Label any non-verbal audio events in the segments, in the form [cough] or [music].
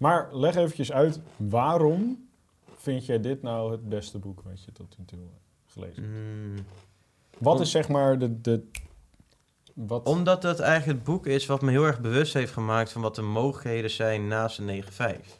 Maar leg eventjes uit, waarom vind jij dit nou het beste boek wat je tot nu toe hebt gelezen? Mm, Wat Om- is zeg maar de... de wat, omdat dat eigenlijk het boek is wat me heel erg bewust heeft gemaakt van wat de mogelijkheden zijn naast een 9-5.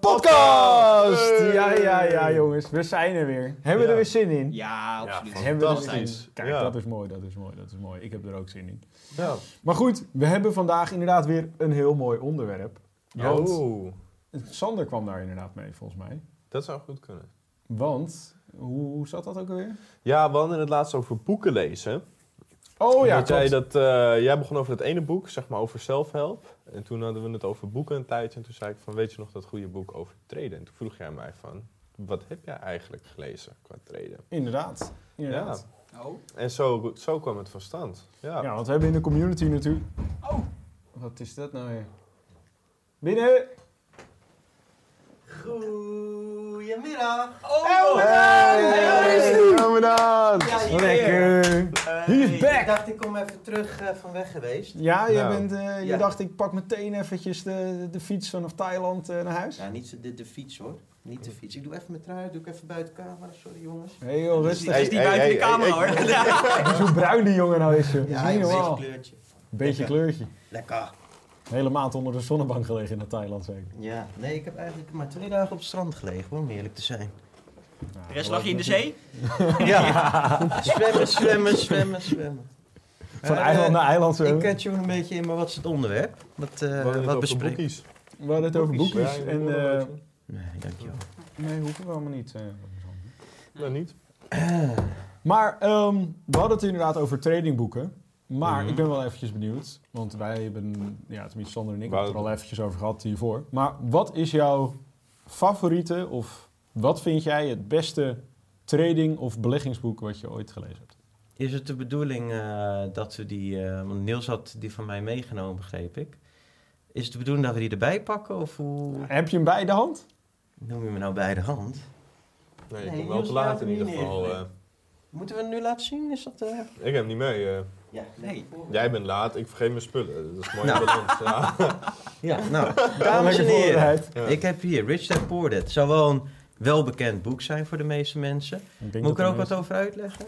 podcast! Ja, ja, ja, jongens. We zijn er weer. Hebben we Ja. er weer zin in? Ja, absoluut. Hebben we er zin in? Fantastisch. Kijk, Ja. dat is mooi, dat is mooi, dat is mooi. Ik heb er ook zin in. Ja. Maar goed, we hebben vandaag inderdaad weer een heel mooi onderwerp. Oh, Sander kwam daar inderdaad mee, volgens mij. dat zou goed kunnen. Want, hoe, hoe zat dat ook alweer? Ja, we hadden het laatst over boeken lezen. Oh ja, dat jij, dat, eh, jij begon over dat ene boek, zeg maar over zelfhelp. En toen hadden we het over boeken een tijdje. En toen zei ik van, weet je nog dat goede boek over traden? En toen vroeg jij mij van, wat heb jij eigenlijk gelezen qua traden? Inderdaad. inderdaad. Oh. En zo, zo kwam het van stand. Ja. Ja. want we hebben in de community natuurlijk... Oh! Wat is dat nou weer? Binnen! Goedemiddag. Oh, Hey, komen dan! Ja, hier Lekker! He is back! Ik dacht, ik kom even terug eh, van weg geweest. Ja, je, Nou. bent, eh, je Ja. dacht ik pak meteen eventjes de, de fiets vanaf Thailand eh, naar huis? Ja, niet zo- de, de fiets hoor. Niet de fiets. Ik doe even mijn trui, doe ik even buiten camera. Sorry jongens. Hé joh, rustig. Het is niet Hey, buiten hey, de camera hey, hoor. Kijk eens hoe bruin die jongen nou is. joh. Dat is Ja, niet een beetje kleurtje. Beetje Lekker. kleurtje. Lekker. Een hele maand onder de zonnebank gelegen in Thailand zeker. Ja, nee, ik heb eigenlijk maar twee dagen op het strand gelegen hoor, om eerlijk te zijn. De rest lag je in de zee? Ja, [laughs] zwemmen, zwemmen, zwemmen, zwemmen. Van Eh, eiland naar eiland zo. Ik uh, tune een beetje in, maar wat is het onderwerp? Wat, eh We hadden het wat boekies. We hadden het over boekjes. Ja, je en, eh, beetje. Nee, dankjewel. nee, hoeven we allemaal niet. eh, Nou, niet. Maar ehm, we hadden het inderdaad over tradingboeken. Maar Mhm. ik ben wel eventjes benieuwd. Want wij hebben, ja, tenminste Sander en ik, hebben het er al eventjes over gehad hiervoor. Maar wat is jouw favoriete of wat vind jij het beste trading- of beleggingsboek wat je ooit gelezen hebt? Is het de bedoeling eh, dat we die, eh, want Niels had die van mij meegenomen, begreep ik. Is het de bedoeling dat we die erbij pakken of hoe Heb je hem bij de hand? noem je me nou bij de hand? Nee, Nee, komt wel te laat in ieder geval. eh. Moeten we hem nu laten zien? Is dat... eh ik heb hem niet mee. Ja, nee. Jij bent laat, ik vergeet mijn spullen. Dat is mooi Nou. balans. Ja. Ja, nou, [laughs] dames en heren. Ja. Ik heb hier Rich Dad Poor Dad. Het zou wel een welbekend boek zijn voor de meeste mensen. Moet ik er ook wat over uitleggen?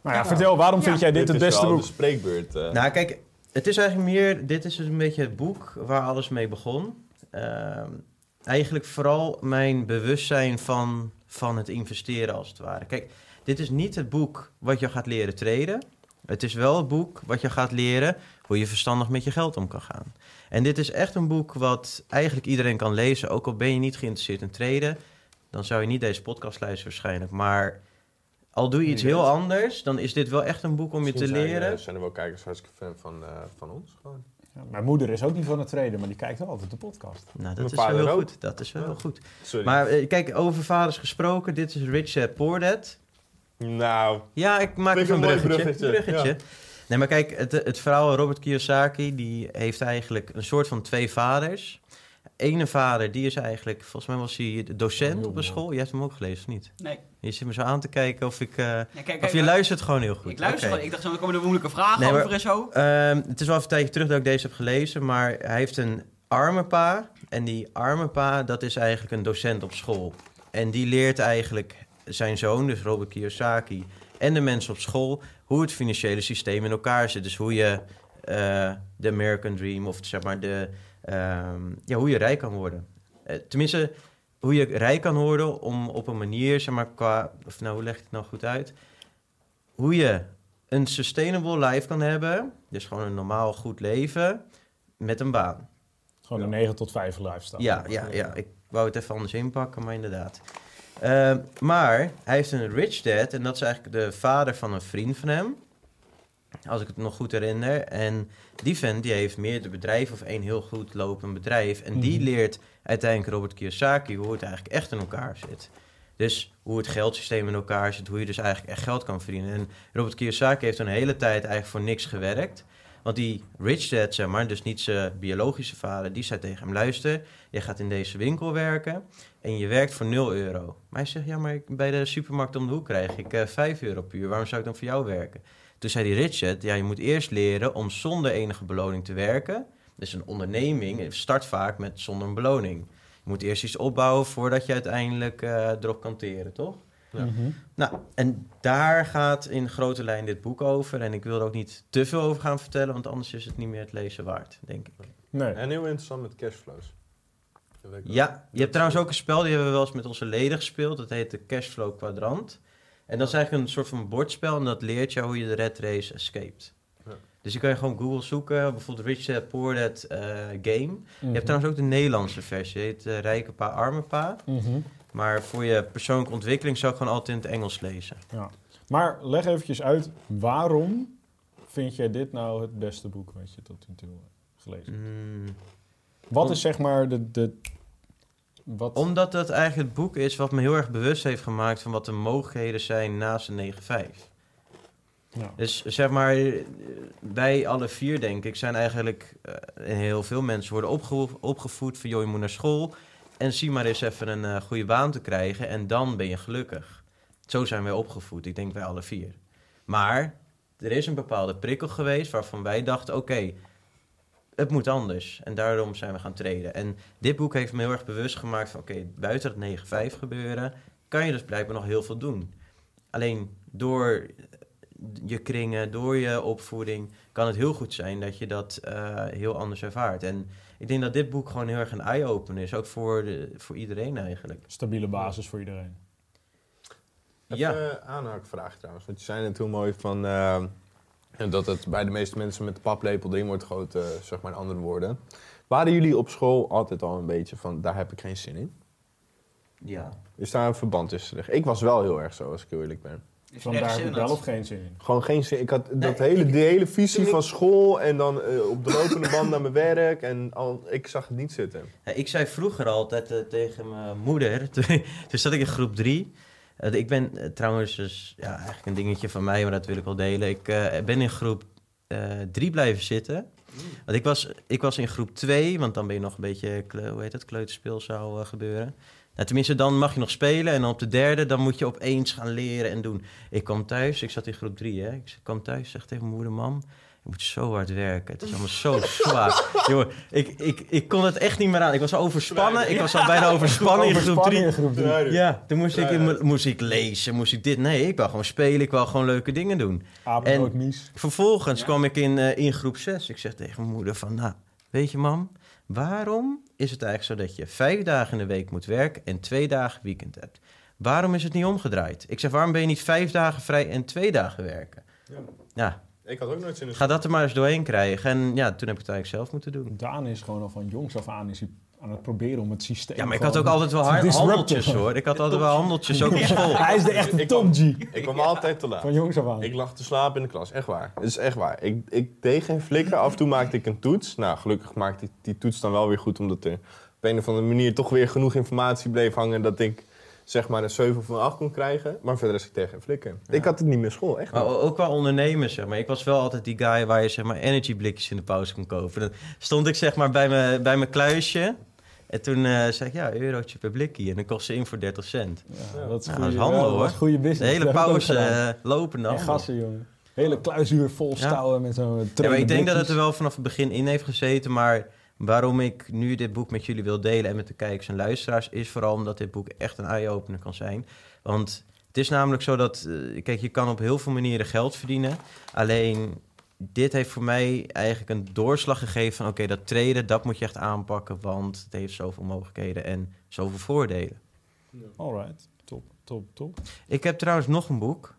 Nou ja, vertel, waarom vind jij dit het is beste wel boek? de spreekbeurt. eh. Nou, kijk, het is eigenlijk meer... Dit is dus een beetje het boek waar alles mee begon. Ehm, eigenlijk vooral mijn bewustzijn van, van het investeren als het ware. Kijk, dit is niet het boek wat je gaat leren traden. Het is wel het boek wat je gaat leren hoe je verstandig met je geld om kan gaan. En dit is echt een boek wat eigenlijk iedereen kan lezen. Ook al ben je niet geïnteresseerd in traden, dan zou je niet deze podcast luisteren waarschijnlijk. Maar al doe je iets heel anders, dan is dit wel echt een boek om je te Misschien zijn, leren. eh, zijn er wel kijkers hartstikke fan van, eh, van ons gewoon. Ja, mijn moeder is ook niet van het traden, maar die kijkt wel altijd de podcast. Nou, dat Mijn is wel heel ook. goed. Dat is wel Ja. heel goed. Sorry. Maar eh, kijk, over vaders gesproken, dit is Rich Dad Poor Dad. Nou, Ja, ik maak even een bruggetje. bruggetje, bruggetje. Nee, maar kijk, het, het verhaal Robert Kiyosaki, die heeft eigenlijk een soort van twee vaders. Ene vader, die is eigenlijk, volgens mij was hij de docent Heel op een school. Je hebt hem ook gelezen, of niet? Nee. Je zit me zo aan te kijken of ik... eh, Ja, kijk, kijk, of je maar- luistert gewoon heel goed. Ik luister wel. Ik dacht zo, er komen er moeilijke vragen Nee, maar- over en zo. Ehm, het is wel even een tijdje terug dat ik deze heb gelezen, maar hij heeft een arme pa. En die arme pa, dat is eigenlijk een docent op school. En die leert eigenlijk zijn zoon, dus Robert Kiyosaki, en de mensen op school, hoe het financiële systeem in elkaar zit. Dus hoe je eh, de American Dream, of zeg maar de, ehm, ja, hoe je rijk kan worden. Eh, tenminste, hoe je rijk kan worden om op een manier, zeg maar, qua, of nou, hoe leg ik het nou goed uit? Hoe je een sustainable life kan hebben, dus gewoon een normaal goed leven met een baan. Gewoon een 9 tot 5 lifestyle. Ja, ja, ja. Ik wou het even anders inpakken, maar inderdaad. Ehm, maar hij heeft een rich dad en dat is eigenlijk de vader van een vriend van hem. Als ik het nog goed herinner. En die vent die heeft meerdere bedrijven of één heel goed lopend bedrijf. En die Mhm. leert uiteindelijk Robert Kiyosaki hoe het eigenlijk echt in elkaar zit. Dus hoe het geldsysteem in elkaar zit, hoe je dus eigenlijk echt geld kan verdienen. En Robert Kiyosaki heeft een hele tijd eigenlijk voor niks gewerkt. Want die rich dad, zeg maar, dus niet zijn biologische vader, die zei tegen hem, luister, je gaat in deze winkel werken en je werkt voor 0 euro. Maar hij zegt, ja, maar bij de supermarkt om de hoek krijg ik eh 5 euro per uur. Waarom zou ik dan voor jou werken? Toen zei die Richard, ja, je moet eerst leren om zonder enige beloning te werken. Dus een onderneming start vaak met zonder een beloning. Je moet eerst iets opbouwen voordat je uiteindelijk eh, erop kan teren, toch? Ja. Mhm. Nou, en daar gaat in grote lijn dit boek over. En ik wil er ook niet te veel over gaan vertellen, want anders is het niet meer het lezen waard, denk ik. Nee. En heel interessant met cashflows. Ja, je hebt trouwens ook een spel, die hebben we wel eens met onze leden gespeeld. Dat heet de Cashflow Kwadrant. En dat is eigenlijk een soort van bordspel en dat leert jou hoe je de red race escaped. Ja. Dus je kan je gewoon Google zoeken, bijvoorbeeld Rich Dad Poor Dad eh, Game. Je Mhm. hebt trouwens ook de Nederlandse versie, die heet eh, Rijke Pa, Arme Pa. Mhm. Maar voor je persoonlijke ontwikkeling zou ik gewoon altijd in het Engels lezen. Ja. Maar leg eventjes uit, waarom vind jij dit nou het beste boek wat je tot nu toe hebt gelezen? Mm. Wat Om- is zeg maar de... de wat, Omdat dat eigenlijk het boek is wat me heel erg bewust heeft gemaakt van wat de mogelijkheden zijn naast een 9-5. ja. Dus zeg maar, wij alle vier denk ik zijn eigenlijk, eh, heel veel mensen worden opge opgevoed van joh, je moet naar school en zie maar eens even een eh, goede baan te krijgen en dan ben je gelukkig. Zo zijn wij opgevoed, ik denk wij alle vier. Maar er is een bepaalde prikkel geweest waarvan wij dachten, oké, het moet anders. En daarom zijn we gaan treden. En dit boek heeft me heel erg bewust gemaakt van... oké, buiten het 9-5 gebeuren... kan je dus blijkbaar nog heel veel doen. Alleen door je kringen, door je opvoeding... kan het heel goed zijn dat je dat eh, heel anders ervaart. En ik denk dat dit boek gewoon heel erg een eye-opener is. Ook voor, de, voor iedereen eigenlijk. Stabiele basis voor iedereen. Even Ja. aanhaakvraag trouwens. Want je zei net heel mooi van... eh, dat het bij de meeste mensen met de paplepel ding wordt groot, eh, zeg maar in andere woorden. Waren jullie op school altijd al een beetje van, daar heb ik geen zin in? Ja. Is daar een verband tussen? liggen? Ik was wel heel erg zo, als ik heel eerlijk ben. Van nergens daar zin heb ik wel of geen zin in. Gewoon geen zin. Ik had dat Nee, hele, ik- die hele visie ik- van school en dan eh, op de lopende band naar mijn werk. En al, ik zag het niet zitten. Ja, ik zei vroeger altijd eh, tegen mijn moeder, [laughs] toen, toen zat ik in groep drie. Eh, ik ben trouwens, dus, ja, eigenlijk een dingetje van mij, maar dat wil ik wel delen. Ik eh, ben in groep eh, drie blijven zitten. Want ik was, ik was in groep twee, want dan ben je nog een beetje, hoe heet het, kleuterspeel zou eh, gebeuren. Nou, tenminste, dan mag je nog spelen en dan op de derde, dan moet je opeens gaan leren en doen. Ik kwam thuis, ik zat in groep drie, hè. Ik kwam thuis, zeg tegen mijn moeder, mam, je moet zo hard werken. Het is allemaal zo [laughs] zwaar. Jongen, ik, ik, ik kon het echt niet meer aan. Ik was overspannen. Ik was al bijna [laughs] overspannen in groep Overspanning 3. in groep drie. Ja, toen moest ik, moest ik lezen, moest ik dit. Nee, ik wou gewoon spelen. Ik wou gewoon leuke dingen doen. En-. Vervolgens kwam ik in, eh, in groep 6. Ik zeg tegen mijn moeder van, nou, weet je mam, waarom is het eigenlijk zo dat je vijf dagen in de week moet werken en twee dagen weekend hebt? Waarom is het niet omgedraaid? Ik zeg, waarom ben je niet vijf dagen vrij en twee dagen werken? Ja. Ja, Ik had ook nooit zin in ga dat er maar eens doorheen krijgen. En ja, toen heb ik het eigenlijk zelf moeten doen. Daan is gewoon al van jongs af aan is hij aan het proberen om het systeem Ja, maar ik had ook altijd wel handeltjes hoor. Ik had altijd wel handeltjes, ook op school. Hij is de echte Tom G. Ik kwam altijd te laat. Van jongs af aan. Ik lag te slapen in de klas, echt waar. Het is echt waar. Ik, ik deed geen flikker. Af en toe maakte ik een toets. Nou, gelukkig maakte ik die toets dan wel weer goed, omdat er op een of andere manier toch weer genoeg informatie bleef hangen dat ik zeg maar een 7 of een 8 kon krijgen. Maar verder is ik tegen geen flikker. Ik had het niet meer school, echt Maar ook wel ondernemers, zeg maar. Ik was wel altijd die guy waar je zeg maar energieblikjes in de pauze kon kopen. Dan stond ik zeg maar bij mijn, bij mijn kluisje. En toen eh, zei ik, ja, eurotje per blikje. En dan kost ze in voor 30 cent. Ja, dat is goede, dat is handel, hoor. Dat is goede De business. hele ik ook pauze eh, lopende En handel. gassen, jongen. Hele kluisuur vol Ja. stouwen met zo'n Ja, maar ik denk dat het er wel vanaf het begin in heeft gezeten. Maar waarom ik nu dit boek met jullie wil delen en met de kijkers en luisteraars... is vooral omdat dit boek echt een eye-opener kan zijn. Want het is namelijk zo dat... eh, kijk, je kan op heel veel manieren geld verdienen. Alleen, dit heeft voor mij eigenlijk een doorslag gegeven van... oké, dat traden, dat moet je echt aanpakken... want het heeft zoveel mogelijkheden en zoveel voordelen. Alright, top, top, top. Ik heb trouwens nog een boek.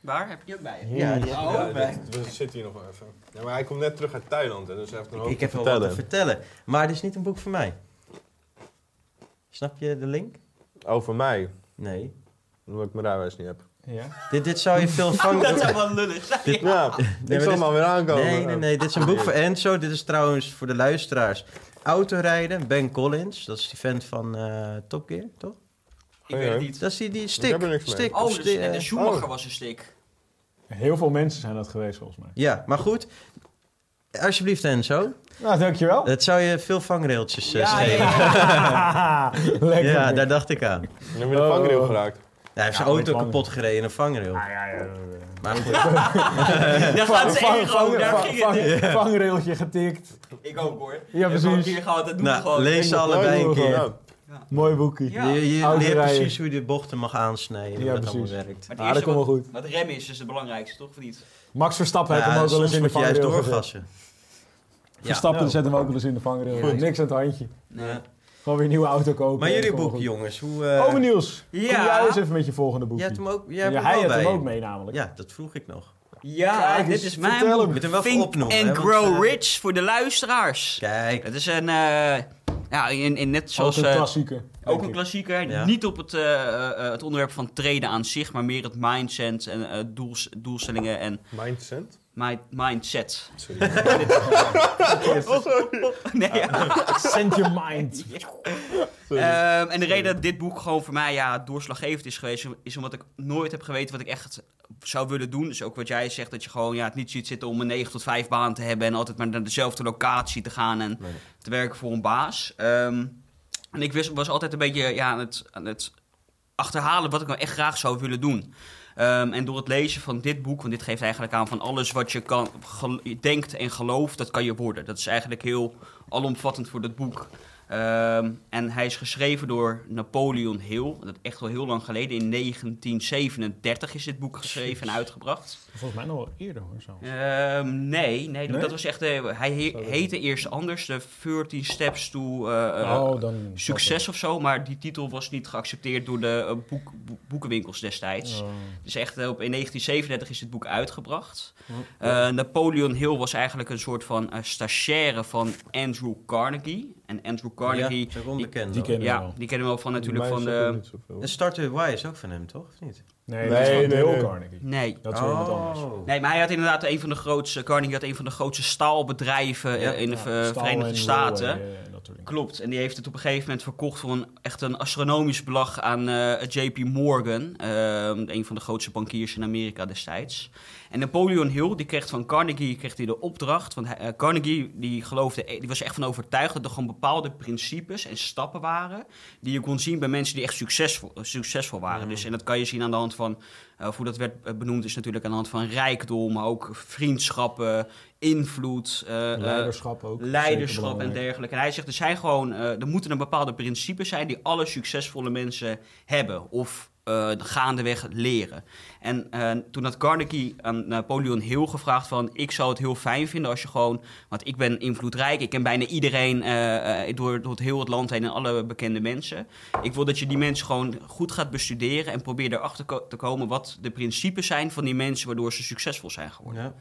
Waar? Heb je die ook bij je? Ja, die heb ik Oh, ook bij. dit- we zitten hier nog wel even. Ja, maar hij komt net terug uit Thailand, hè, dus hij heeft een Ik, hoop ik heb te wel wat te vertellen. Maar dit is niet een boek voor mij. Snap je de link? Over mij, Nee. omdat ik mijn rijbewijs niet heb. Ja. Dit, dit zou je veel [laughs] Dat vangen... zou wel lullig zijn. Dit- Ja, ik maar zal dit- maar weer aankomen. Nee, nee, nee. Dit is een boek voor Enzo. Dit is trouwens voor de luisteraars. Autorijden, Ben Collins. Dat is die vent van eh Top Gear, toch? Ik weet het niet. Dat is die, die Ik stick. er stick Oh, dus, sti- en de eh, Schumacher oh. was een stick. Heel veel mensen zijn dat geweest volgens mij. Ja, maar goed. Alsjeblieft Enzo. Nou, dankjewel. Dat zou je veel vangrailtjes eh, Ja, schelen. ja. [laughs] [laughs] Lekker. Ja, daar dacht ik aan. Dan heb je de Oh. vangrail geraakt. Hij heeft zijn auto kapot gereden in een vangrail. Ja, ja, ja. Maar goed. [laughs] Daar gaat ze Vang- vang- daar vang- ging het. vang- Vangrailtje getikt. Ik ook hoor. Ja, Ik heb precies. Hier gehad, dat doen we Nou, gewoon. lees ze allebei een keer. Ja. Mooi boekie. Ja. Je, je, leert precies hoe je de bochten mag aansnijden. Ja, hoe dat precies. allemaal werkt. Maar het Ah, dat komt wel goed. wat rem is, is het belangrijkste, toch? Of niet? Max Verstappen heeft Ja, hem ook wel eens in de juist vangrail gezet. doorgassen. Verstappen zet hem ook wel eens in de vangrail. Niks aan het handje. Nee. Gewoon weer een nieuwe auto kopen. Maar jullie boek, jongens. Hoe, eh, Oh, Niels. Kom Ja. jij eens even met je volgende boekje. Jij hebt hem ook, jij Ja, hij hem ook mee namelijk. Ja, dat vroeg ik nog. Ja, Kijk dit is mijn boek. moet hem wel Think opnoemen, and hè, want, Grow eh, Rich voor de luisteraars. Kijk. Het is een, eh, ja, in, in net Ook zoals... een eh, klassieker. ook een klassieker. Ja. Niet op het, het onderwerp van treden aan zich, maar meer het mindset en eh, doels, doelstellingen en Mindset? Mi- mindset. [laughs] Sorry. nee, ja. Send your mind. [laughs] Ehm, en de reden dat dit boek gewoon voor mij ja, doorslaggevend is geweest, is omdat ik nooit heb geweten wat ik echt zou willen doen. Dus ook wat jij zegt, dat je gewoon ja, het niet ziet zitten om een 9 tot 5 baan te hebben en altijd maar naar dezelfde locatie te gaan en Nee. te werken voor een baas. Ehm, en ik wist, was altijd een beetje ja, aan, het, aan het achterhalen wat ik nou echt graag zou willen doen. Ehm, en door het lezen van dit boek, want dit geeft eigenlijk aan van alles wat je kan, denkt en gelooft, dat kan je worden. Dat is eigenlijk heel alomvattend voor dat boek. Ehm, en hij is geschreven door Napoleon Hill. Dat echt al heel lang geleden. In 1937 is dit boek geschreven en uitgebracht. Volgens mij nog wel eerder hoor. Zo. Ehm, nee, nee, Nee? dat was echt. eh, hij he- heette eerst anders, de 14 Steps to eh, eh, oh, dan... Succes of zo. Maar die titel was niet geaccepteerd door de boek, boek- boekenwinkels destijds. Oh. Dus echt op, in 1937 is dit boek uitgebracht. Oh. Eh, Napoleon Hill was eigenlijk een soort van stagiaire van Andrew Carnegie. En Andrew Carnegie, Ja, die kennen we ja, wel. die kennen we wel van natuurlijk van de... En Starter Why is ook van hem, toch? Of niet? Nee, Nee, dat is van nee, Dale nee. Carnegie. Nee. Dat is weer iemand Oh. anders. Nee, maar hij had inderdaad een van de grootste... Carnegie had een van de grootste staalbedrijven eh, Ja, in de Ja, Verenigde en Staten. Railway, eh. Klopt, en die heeft het op een gegeven moment verkocht voor een, echt een astronomisch belag aan eh, JP Morgan, een van de grootste bankiers in Amerika destijds. En Napoleon Hill, die kreeg van Carnegie kreeg hij de opdracht, want hij, eh, Carnegie die geloofde, eh, die was echt van overtuigd dat er gewoon bepaalde principes en stappen waren die je kon zien bij mensen die echt succesvol, eh, succesvol waren. Dus, en dat kan je zien aan de hand van, of hoe dat werd benoemd is natuurlijk aan de hand van rijkdom, maar ook vriendschappen, invloed, Leiderschap ook. leiderschap en dergelijke. En hij zegt, er zijn gewoon, er moeten een bepaalde principes zijn die alle succesvolle mensen hebben of eh gaandeweg leren. En eh, toen had Carnegie aan Napoleon Hill gevraagd van, ik zou het heel fijn vinden als je gewoon, want ik ben invloedrijk, ik ken bijna iedereen eh, door, door het heel het land heen en alle bekende mensen. Ik wil dat je die mensen gewoon goed gaat bestuderen en probeer erachter ko- te komen wat de principes zijn van die mensen waardoor ze succesvol zijn geworden. Ja.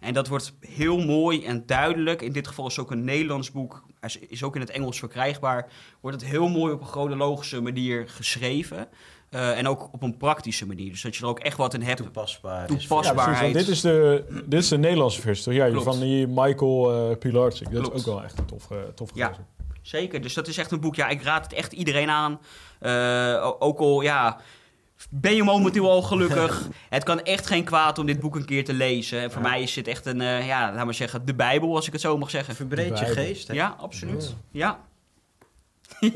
En dat wordt heel mooi en duidelijk. In dit geval is ook een Nederlands boek. Is ook in het Engels verkrijgbaar. Wordt het heel mooi op een chronologische manier geschreven. Eh, en ook op een praktische manier. Dus dat je er ook echt wat in hebt. Toepasbaar. is Toepasbaar. voor- Ja, precies, want dit is de, dit is de Nederlandse versie, toch? Ja, Klopt. van die Michael uh, Pilarczyk. Dat Klopt. is ook wel echt een tof, eh, tof Ja. gelezen. Zeker. Dus dat is echt een boek. Ja, ik raad het echt iedereen aan. Eh, ook al, ja... Ben je momenteel al gelukkig? [laughs] het kan echt geen kwaad om dit boek een keer te lezen. En voor mij is dit echt een, eh, ja, laten we zeggen, de Bijbel, als ik het zo mag zeggen. Verbreed je geest. hè? Ja, absoluut. Ja.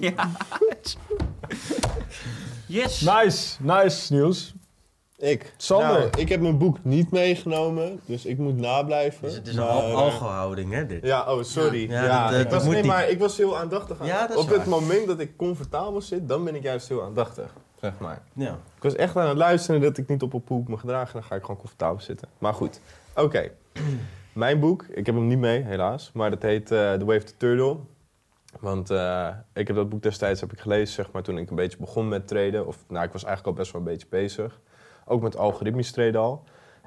ja. [laughs] [laughs] yes. Nice, nice nieuws. Ik. Sander. Nou, ik heb mijn boek niet meegenomen, dus ik moet nablijven. Dus het is een Maar, al- eh, algehouding, hè, dit. Ja, oh, sorry. Ja, Ja, dat- dat- ik, was, nee, maar ik was heel aandachtig. aan- Ja, dat is Op het moment dat ik comfortabel zit, dan ben ik juist heel aandachtig, zeg maar. Ja. Ik was echt aan het luisteren dat ik niet op een poep me gedragen. Dan ga ik gewoon comfortabel zitten. Maar goed, oké. [clears throat] Mijn boek, ik heb hem niet mee, helaas. Maar dat heet eh The Way of the Turtle. Want eh, ik heb dat boek destijds heb ik gelezen, zeg maar, toen ik een beetje begon met traden. Of, nou, ik was eigenlijk al best wel een beetje bezig. Ook met algoritmisch traden al.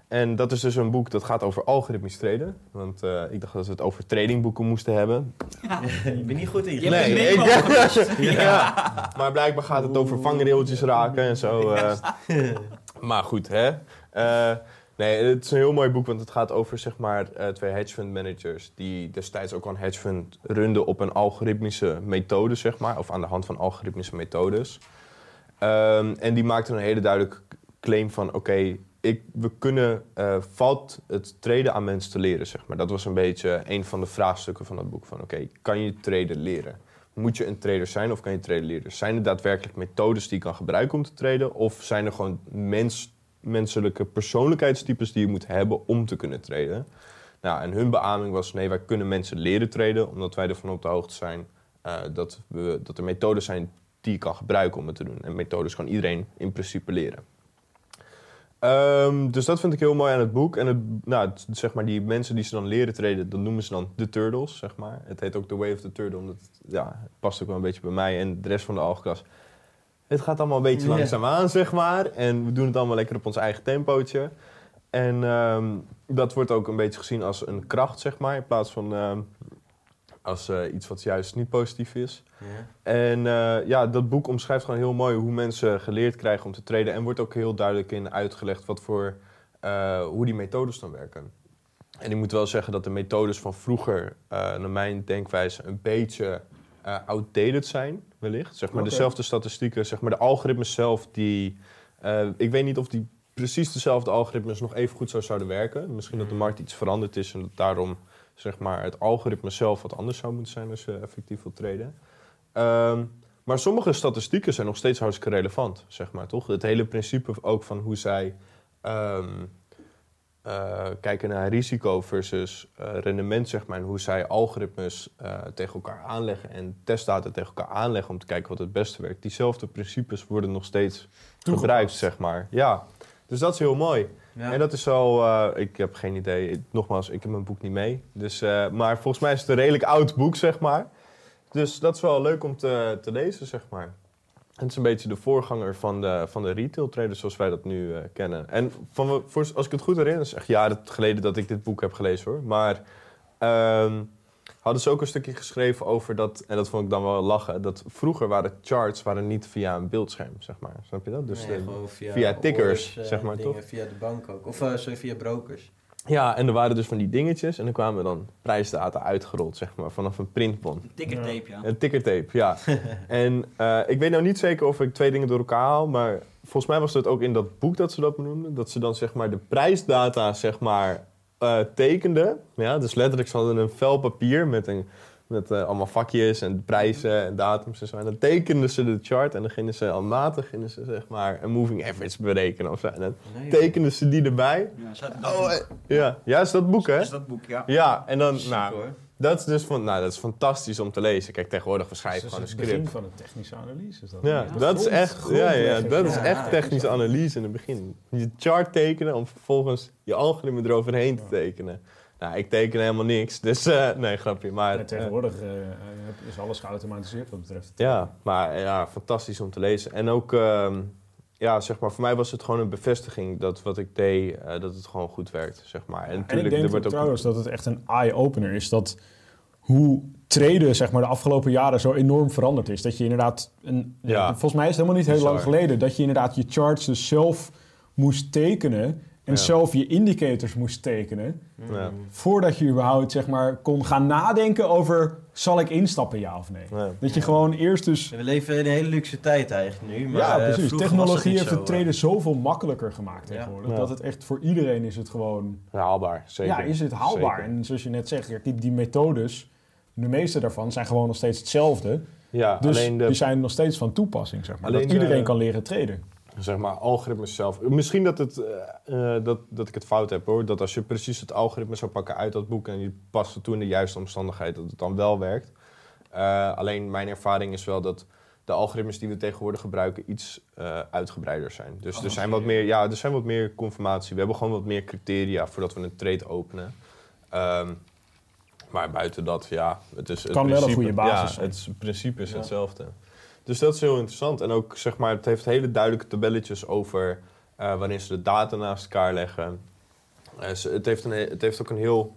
En dat is dus een boek dat gaat over algoritmisch traden. Want eh, ik dacht dat we het over tradingboeken moesten hebben. [laughs] Je bent niet goed in je Nee, ik-. [laughs] Ja. Maar blijkbaar gaat het over vangrailtjes raken en zo. eh. Maar goed, hè. Nee, het is een heel mooi boek, want het gaat over zeg maar, eh, twee hedge fund managers... die destijds ook al een hedge fund runden op een algoritmische methode, zeg maar. Of aan de hand van algoritmische methodes. Ehm, en die maakten een hele duidelijke claim van... oké, we kunnen... eh, valt het traden aan mensen te leren, zeg maar. Dat was een beetje een van de vraagstukken van het boek. Van oké, kan je traden leren? Moet je een trader zijn of kan je traden leren? Zijn er daadwerkelijk methodes die je kan gebruiken om te traden? Of zijn er gewoon mens, menselijke persoonlijkheidstypes die je moet hebben om te kunnen traden? Nou, en hun beaming was: nee, wij kunnen mensen leren traden, omdat wij ervan op de hoogte zijn eh, dat, we, dat er methodes zijn die je kan gebruiken om het te doen. En methodes kan iedereen in principe leren. Ehm, dus dat vind ik heel mooi aan het boek. En het, nou, zeg maar, die mensen die ze dan leren treden, dat noemen ze dan de Turtles, zeg maar. Het heet ook The Way of the Turtle, omdat het, ja, past ook wel een beetje bij mij en de rest van de algklas. Het gaat allemaal een beetje Ja. langzaam aan, zeg maar. En we doen het allemaal lekker op ons eigen tempootje. En ehm, dat wordt ook een beetje gezien als een kracht, zeg maar, in plaats van ehm, als eh, iets wat juist niet positief is. En eh, ja, dat boek omschrijft gewoon heel mooi hoe mensen geleerd krijgen om te traden. En wordt ook heel duidelijk in uitgelegd wat voor, eh, hoe die methodes dan werken. En ik moet wel zeggen dat de methodes van vroeger, naar mijn denkwijze, een beetje eh, outdated zijn, wellicht. Zeg maar dezelfde statistieken, zeg maar de algoritmes zelf, die... eh, ik weet niet of die precies dezelfde algoritmes nog even goed zo zouden werken. Misschien dat de markt iets veranderd is en dat daarom zeg maar, het algoritme zelf wat anders zou moeten zijn als je effectief wilt traden. Ehm, maar sommige statistieken zijn nog steeds hartstikke relevant, zeg maar, toch? Het hele principe ook van hoe zij ehm, eh, kijken naar risico versus eh, rendement, zeg maar. En hoe zij algoritmes eh, tegen elkaar aanleggen en testdata tegen elkaar aanleggen om te kijken wat het beste werkt. Diezelfde principes worden nog steeds gebruikt, zeg maar. Ja, dus dat is heel mooi. Ja. En dat is zo, ik heb geen idee. Nogmaals, ik heb mijn boek niet mee. Dus, maar volgens mij is het een redelijk oud boek, zeg maar. Dus dat is wel leuk om te, te lezen, zeg maar. Het is een beetje de voorganger van de, van de retail traders zoals wij dat nu eh, kennen. En van, voor, als ik het goed herinner, is echt jaren geleden dat ik dit boek heb gelezen hoor. Maar ehm, hadden ze ook een stukje geschreven over dat, en dat vond ik dan wel lachen, dat vroeger waren charts waren niet via een beeldscherm, zeg maar. Snap je dat? Dus Nee, de- gewoon via, via tickers, eh, zeg maar, dingen, toch? Via de bank ook. Of sorry, via brokers. Ja, en er waren dus van die dingetjes en dan kwamen dan prijsdata uitgerold, zeg maar, vanaf een printbon. Dikke tape, ja. Een tickertape, ja. [laughs] en eh, ik weet nou niet zeker of ik twee dingen door elkaar haal, maar volgens mij was dat ook in dat boek dat ze dat benoemden. Dat ze dan zeg maar de prijsdata zeg maar eh, tekenden. Ja, dus letterlijk ze hadden een vel papier met, een, met eh, allemaal vakjes en prijzen en datums en zo. En dan tekenden ze de chart en dan gingen ze handmatig gingen ze zeg maar een moving average berekenen of zo. En dan Nee, tekenden ze die erbij. Ja, Oh, dat boek. eh, ja, ja is dat boek hè? Dat is dat boek, ja. Ja, en dan, nou, hoor. dat is dus van, nou, dat is fantastisch om te lezen. Kijk, tegenwoordig we schrijven Dus gewoon het een is het script. begin van een technische analyse. Is dat Ja, Ja. dat is echt, ja, ja, dat is Ja, echt technische ja. analyse in het begin. Je chart tekenen om vervolgens je algoritme eroverheen te tekenen. Nou, ik teken helemaal niks, dus eh, nee, grapje. Maar, En tegenwoordig eh, is alles geautomatiseerd wat betreft. eh, ja, maar ja, fantastisch om te lezen. En ook, ehm, ja, zeg maar, voor mij was het gewoon een bevestiging dat wat ik deed, eh, dat het gewoon goed werkt, zeg maar. En En ik natuurlijk, denk er wordt ook... trouwens dat het echt een eye-opener is. Dat hoe traden zeg maar, de afgelopen jaren zo enorm veranderd is. Dat je inderdaad... Een, Ja. Volgens mij is het helemaal niet heel lang geleden... dat je inderdaad je charts dus zelf moest tekenen... en Ja. zelf je indicators moest tekenen... Ja. voordat je überhaupt zeg maar, kon gaan nadenken over... zal ik instappen, ja of nee? Ja. Dat je gewoon eerst dus... We leven in een hele luxe tijd eigenlijk nu. Maar, ja, eh, precies. Technologie heeft zo, het eh. traden zoveel makkelijker gemaakt tegenwoordig. Ja. Dat het echt voor iedereen is het gewoon... Ja, haalbaar, zeker. Ja, is het haalbaar? Zeker. En zoals je net zegt, die, die methodes, de meeste daarvan zijn gewoon nog steeds hetzelfde. Ja, Dus alleen de, die zijn nog steeds van toepassing, zeg maar. Alleen dat iedereen de- kan leren traden. Zeg maar, algoritmes zelf. Misschien dat, het, eh, eh, dat, dat ik het fout heb hoor. Dat als je precies het algoritme zou pakken uit dat boek en je past het toe in de juiste omstandigheid, dat het dan wel werkt. Eh, alleen mijn ervaring is wel dat de algoritmes die we tegenwoordig gebruiken iets eh, uitgebreider zijn. Dus er zijn, wat meer, ja, er zijn wat meer confirmatie. We hebben gewoon wat meer criteria voordat we een trade openen. Ehm, maar buiten dat, ja, het is het Kan wel een principe- goede basis Ja, zijn. het principe is Ja. hetzelfde. Dus dat is heel interessant. En ook, zeg maar, het heeft hele duidelijke tabelletjes over eh, wanneer ze de data naast elkaar leggen. Eh, ze- het, heeft een, he- het heeft ook een heel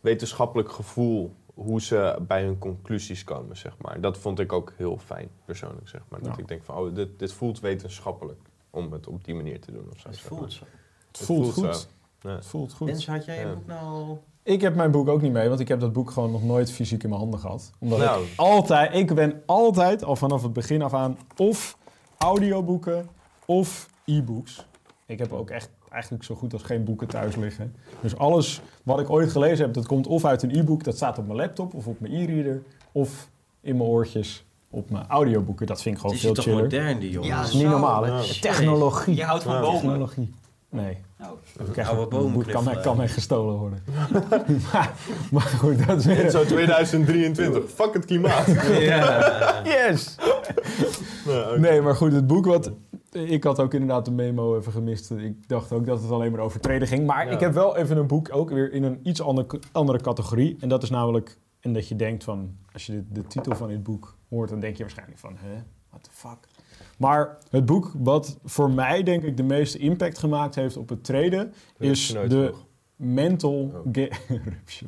wetenschappelijk gevoel hoe ze bij hun conclusies komen, zeg maar. Dat vond ik ook heel fijn, persoonlijk, zeg maar. Dat Ja. ik denk van, oh, dit, dit voelt wetenschappelijk om het op die manier te doen of zo. Het voelt zo. Het voelt, voelt goed. zo. Ja. Het voelt goed. Had jij je Ja. boek nou al... Ik heb mijn boek ook niet mee, want ik heb dat boek gewoon nog nooit fysiek in mijn handen gehad. Omdat Nou. ik altijd, ik ben altijd, al vanaf het begin af aan, of audioboeken of e-books. Ik heb ook echt eigenlijk zo goed als geen boeken thuis liggen. Dus alles wat ik ooit gelezen heb, dat komt of uit een e-book, dat staat op mijn laptop of op mijn e-reader, of in mijn oortjes op mijn audioboeken. Dat vind ik gewoon Het is veel toch chiller. modern, die jongen. Ja, Dat is niet Zo. normaal, hè? Ja. Technologie. Je houdt van bomen. Technologie. Nee. Nou, Oude een boek kan, mij, knuffelen. kan mij gestolen worden. [laughs] maar, maar goed, dat is weer... In zo 2023. Fuck het klimaat. [laughs] Ja. Yes! Nee, oké. Nee, maar goed, het boek wat... Ik had ook inderdaad de memo even gemist. Ik dacht ook dat het alleen maar over treden ging. Maar Ja. ik heb wel even een boek ook weer in een iets ander, andere categorie. En dat is namelijk... En dat je denkt van... Als je de, de titel van dit boek hoort, dan denk je waarschijnlijk van... Hè, what the fuck? Maar het boek wat voor mij denk ik de meeste impact gemaakt heeft op het treden... Is de vroeg. mental... Oh. ga- [laughs] Rupsje.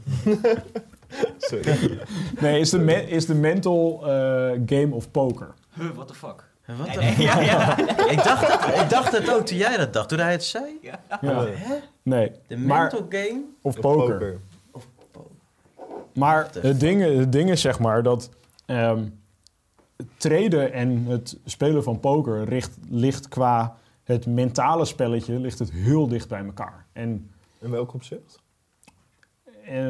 Sorry. Nee, is de, me- is de mental eh, game of poker. huh, what the fuck. Wat Nee, de- nee, ja, ja. [laughs] ik, dacht het, ik dacht het ook toen jij dat dacht, toen hij het zei. Ja. Hè? Nee, De maar, mental game? of Of poker. Maar What the het ding, het ding is zeg maar dat ehm het traden en het spelen van poker ligt, ligt qua het mentale spelletje ligt het heel dicht bij elkaar. En In welk opzicht? eh,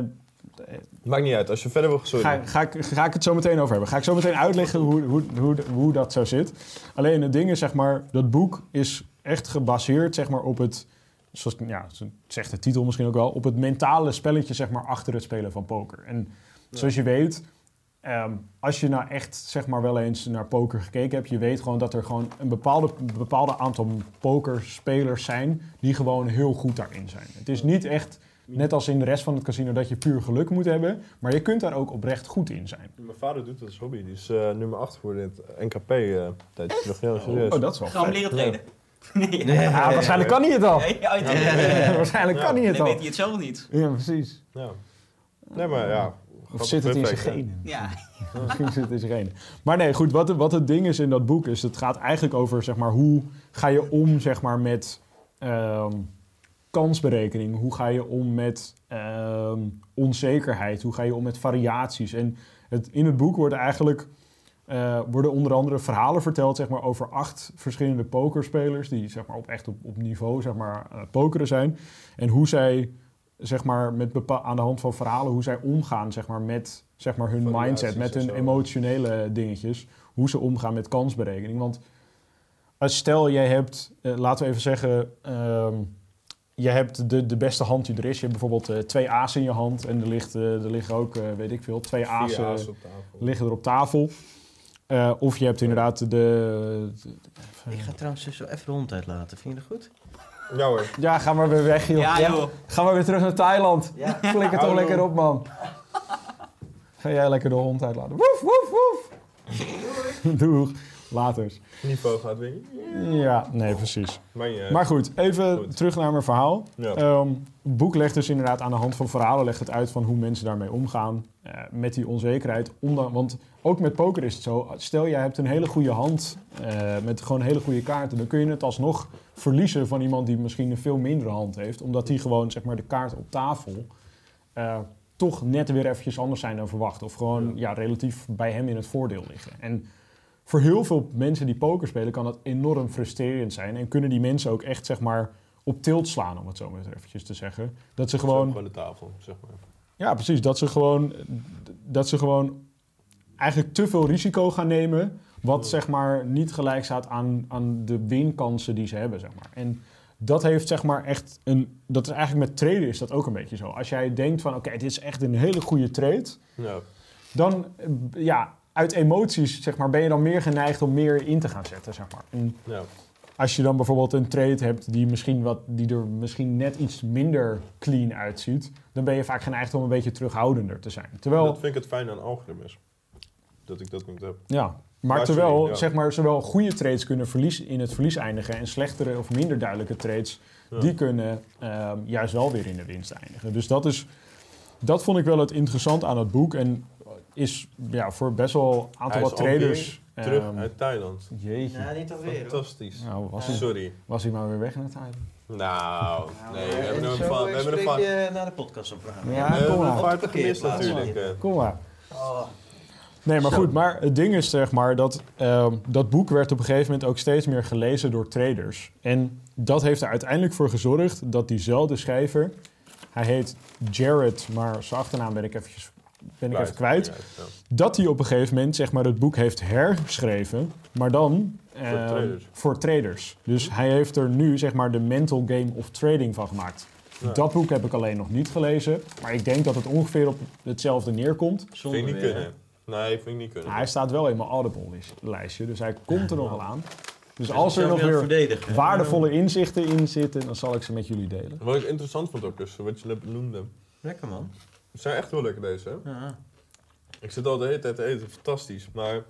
Maakt niet uit. Als je verder wil... Sorry. ga, ga, ik, ga ik het zo meteen over hebben. Ga ik zo meteen uitleggen hoe, hoe, hoe, hoe dat zo zit. Alleen het ding is, zeg maar, dat boek is echt gebaseerd zeg maar, op het, zoals ja, zegt de titel misschien ook wel, op het mentale spelletje zeg maar, achter het spelen van poker. En zoals je weet, ehm, als je nou echt zeg maar, wel eens naar poker gekeken hebt, je weet gewoon dat er gewoon een bepaalde, een bepaalde aantal pokerspelers zijn die gewoon heel goed daarin zijn. Het is niet echt, net als in de rest van het casino, dat je puur geluk moet hebben, maar je kunt daar ook oprecht goed in zijn. Mijn vader doet dat als hobby. Die is eh, nummer 8 geworden in het NKP. eh tijdens nog heel serieus. Oh, dat is wel Gaan we vet. leren treden? [laughs] Nee. Nee. Ja, waarschijnlijk kan hij het al. Nee, [laughs] waarschijnlijk Ja. kan hij het Dan weet al. hij het zelf niet. Ja, precies. Ja. Nee, maar ja. Of zit het in zijn genen? Ja. [laughs] Misschien zit het in zijn genen. Maar nee, goed, wat, wat het ding is in dat boek is, het gaat eigenlijk over, zeg maar, hoe ga je om, zeg maar, met ehm, kansberekening? Hoe ga je om met ehm, onzekerheid? Hoe ga je om met variaties? En het, in het boek worden eigenlijk eh, worden onder andere verhalen verteld, zeg maar, over acht verschillende pokerspelers die, zeg maar, op echt op, op niveau, zeg maar, het pokeren zijn. En hoe zij zeg maar, met bepa- aan de hand van verhalen hoe zij omgaan zeg maar, met zeg maar, hun Variaties mindset, met hun emotionele dingetjes. Hoe ze omgaan met kansberekening. Want als stel, jij hebt, eh, laten we even zeggen, ehm, je hebt de, de beste hand die er is. Je hebt bijvoorbeeld eh, twee azen in je hand en er, ligt, eh, er liggen ook, eh, weet ik veel, twee azen azen op tafel. liggen er op tafel. Eh, of je hebt inderdaad de, de- Ik ga trouwens dus zo even de hond uitlaten. Vind je dat goed? Ja hoor. Ja, ga maar weer weg, joh. Ja, joh. Ga maar weer terug naar Thailand. Ja. Flikker toch lekker op, man. Ga jij lekker de hond uitlaten. Woef, woef, woef. Doeg. Later. Niveau gaat weer. Ja, nee, precies. Maar, Maar goed, even Goed. terug naar mijn verhaal. ja. Ehm, het boek legt dus inderdaad aan de hand van verhalen legt het uit van hoe mensen daarmee omgaan. Eh, met die onzekerheid. Want ook met poker is het zo. Stel, jij hebt een hele goede hand eh, met gewoon hele goede kaarten. Dan kun je het alsnog verliezen van iemand die misschien een veel mindere hand heeft. Omdat die gewoon zeg maar, de kaarten op tafel eh, toch net weer eventjes anders zijn dan verwacht. Of gewoon ja. relatief bij hem in het voordeel liggen. En voor heel veel mensen die poker spelen kan dat enorm frustrerend zijn. En kunnen die mensen ook echt zeg maar op tilt slaan, om het zo maar eventjes te zeggen. Dat ze gewoon, Gewoon de tafel, zeg maar. Ja precies, dat ze gewoon, dat ze gewoon eigenlijk te veel risico gaan nemen. Wat zeg maar niet gelijk staat aan, aan de winkansen die ze hebben, zeg maar. En dat heeft zeg maar echt een, dat is eigenlijk met traden is dat ook een beetje zo. Als jij denkt van oké, dit is echt een hele goede trade Ja. dan ja, uit emoties zeg maar, ben je dan meer geneigd om meer in te gaan zetten. Zeg maar. En ja. Als je dan bijvoorbeeld een trade hebt die, misschien wat, die er misschien net iets minder clean uitziet, dan ben je vaak geneigd om een beetje terughoudender te zijn. Terwijl, Dat vind ik het fijn aan algoritmes. dat ik dat niet heb. Ja, maar terwijl ja. zeg maar, zowel goede trades kunnen verlies, in het verlies eindigen en slechtere of minder duidelijke trades, Ja. die kunnen ehm, juist wel weer in de winst eindigen. Dus dat, is, dat vond ik wel het interessant aan het boek en is ja, voor best wel een aantal wat traders. Terug ehm, uit Thailand. jeetje. Ja, niet alweer. Fantastisch. Nou, was, hij, Sorry. was hij maar weer weg naar Thailand? Nou, nee, we En hebben hem zo, van, we hebben hem spreek van, je na de podcast op vragen. Ja, we kom maar. vaart gemist Parkeerplaats. natuurlijk. Kom maar. Oh. Nee, maar goed. Maar het ding is zeg maar dat ehm, dat boek werd op een gegeven moment ook steeds meer gelezen door traders. En dat heeft er uiteindelijk voor gezorgd dat diezelfde schrijver, hij heet Jared, maar zijn achternaam ben ik eventjes ben ik even kwijt. Ja. Dat hij op een gegeven moment zeg maar het boek heeft hergeschreven, maar dan ehm, traders. voor traders. Dus hij heeft er nu zeg maar de mental game of trading van gemaakt. Ja. Dat boek heb ik alleen nog niet gelezen, maar ik denk dat het ongeveer op hetzelfde neerkomt. Vind ik niet kunnen. Nee, vind ik niet kunnen. Hij staat wel in mijn Audible-lijstje, dus hij komt er nog wel aan. Dus Hij als er nog weer waardevolle inzichten in zitten, dan zal ik ze met jullie delen. Wat ik interessant vond ook dus, wat je net benoemde. Lekker man. Het zijn echt heel lekker deze, hè? Ja. Ik zit al de hele tijd te eten, fantastisch. Maar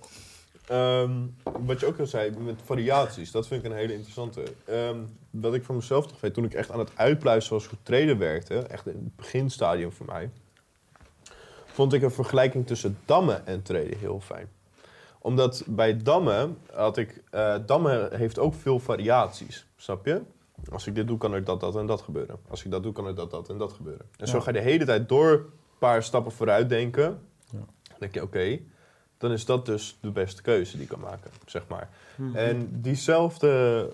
ehm, wat je ook al zei, met variaties, dat vind ik een hele interessante. Ehm, wat ik voor mezelf toch weet, toen ik echt aan het uitpluizen was hoe traden werkte, echt in het beginstadium voor mij, vond ik een vergelijking tussen dammen en traden heel fijn. Omdat bij dammen had ik, eh dammen heeft ook veel variaties, snap je? Als ik dit doe, kan er dat, dat en dat gebeuren. Als ik dat doe, kan er dat, dat en dat gebeuren. En zo ga je de hele tijd door een paar stappen vooruit denken. Ja. Dan denk je, oké, dan is dat dus de beste keuze die ik kan maken, zeg maar. Mhm. En diezelfde,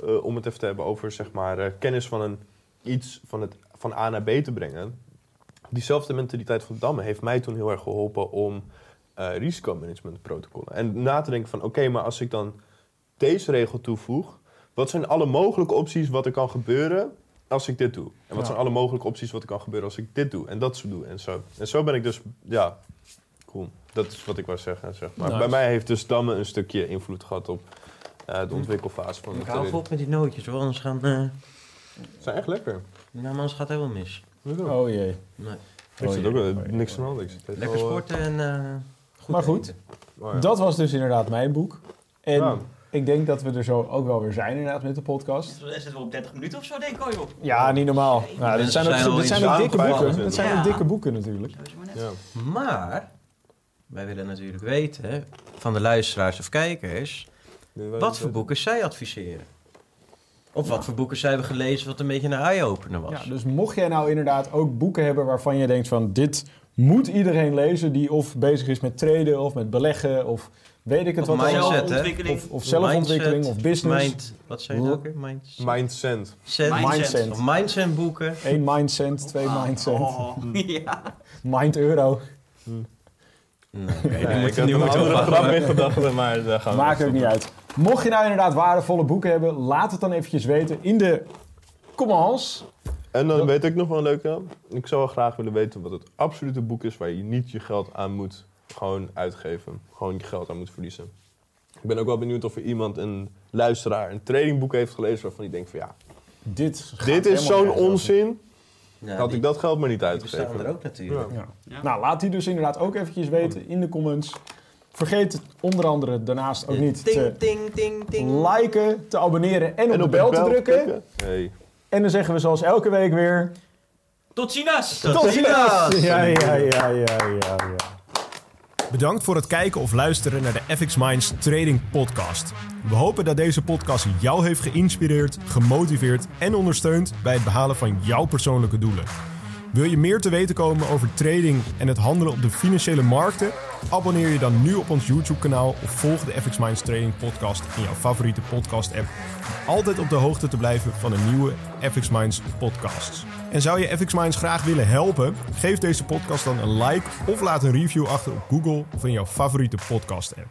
eh, om het even te hebben over zeg maar, eh, kennis van een, iets van, het, van A naar B te brengen. Diezelfde mentaliteit van Damme heeft mij toen heel erg geholpen om risicomanagementprotocollen. En na te denken van, oké, maar als ik dan deze regel toevoeg, wat zijn alle mogelijke opties wat er kan gebeuren als ik dit doe? En wat Ja. zijn alle mogelijke opties wat er kan gebeuren als ik dit doe en dat zo doe en zo. En zo ben ik dus, ja, cool. Dat is wat ik wou zeggen, zeg maar. Nice. Bij mij heeft dus Damme een stukje invloed gehad op eh, de ontwikkelfase van de Ik hou op met die nootjes hoor, anders gaan... eh Ze zijn echt lekker. nou, maar anders gaat het helemaal mis. Oh jee. Nee. Ik Oh zit ook wel Oh jee. niks zit even Lekker eh, sporten en eh goed Maar goed. eten. oh ja. Dat was dus inderdaad mijn boek. En Ja. Ik denk dat we er zo ook wel weer zijn inderdaad met de podcast. Dan zitten we op 30 minuten of zo, denk ik al, joh. Ja, niet normaal. Nou, dit zijn zijn ook, dit zijn ook dikke het boeken. Dat zijn Ja. ook dikke boeken natuurlijk. Zo is het maar net. Ja. Maar, wij willen natuurlijk weten van de luisteraars of kijkers... wat voor boeken zij adviseren. Of wat voor boeken zij hebben gelezen wat een beetje een eye-opener was. Ja, dus mocht jij nou inderdaad ook boeken hebben waarvan je denkt van dit moet iedereen lezen die of bezig is met traden of met beleggen of weet ik het Of wat mindset. Of, of zelfontwikkeling Mindset, of business. Mind, wat zei je ook weer? Mindset? Mindset. Set- Mindset. Of mindset boeken. Eén mindcent, twee Ah, mindcent, oh, [laughs] ja. mind euro. Nee, die Nee, ik moeten had die een andere grap in gedachten, maar daar gaan we Maakt ook niet uit. Mocht je nou inderdaad waardevolle boeken hebben, laat het dan eventjes weten in de comments. En dan Dat- weet ik nog wel een leuke. Ik zou wel graag willen weten wat het absolute boek is waar je niet je geld aan moet gewoon uitgeven. Gewoon je geld aan moet verliezen. Ik ben ook wel benieuwd of er iemand, een luisteraar, een tradingboek heeft gelezen waarvan die denkt van ja, Dit, gaat dit is zo'n onzin. Ja, had die- ik dat geld maar niet uitgegeven. er ook natuurlijk. Ja. Ja. Nou, laat die dus inderdaad ook eventjes weten in de comments. Vergeet onder andere daarnaast ook niet te liken, te abonneren en op En de bel te drukken. Hey. En dan zeggen we zoals elke week weer... Tot ziens! Tot ziens! Ja, ja, ja, ja, ja, ja. Bedankt voor het kijken of luisteren naar de FX Minds Trading Podcast. We hopen dat deze podcast jou heeft geïnspireerd, gemotiveerd en ondersteund bij het behalen van jouw persoonlijke doelen. Wil je meer te weten komen over trading en het handelen op de financiële markten? Abonneer je dan nu op ons YouTube-kanaal of volg de FX Minds Trading Podcast in jouw favoriete podcast-app. Om altijd op de hoogte te blijven van de nieuwe FX Minds podcasts. En zou je FX Minds graag willen helpen? Geef deze podcast dan een like of laat een review achter op Google of in jouw favoriete podcast-app.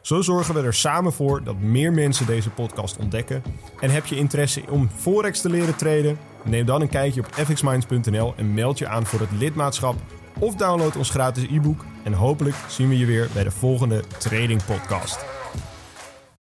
Zo zorgen we er samen voor dat meer mensen deze podcast ontdekken. En heb je interesse om Forex te leren traden? Neem dan een kijkje op fxminds.nl en meld je aan voor het lidmaatschap. Of download ons gratis e-book. En hopelijk zien we je weer bij de volgende Trading Podcast.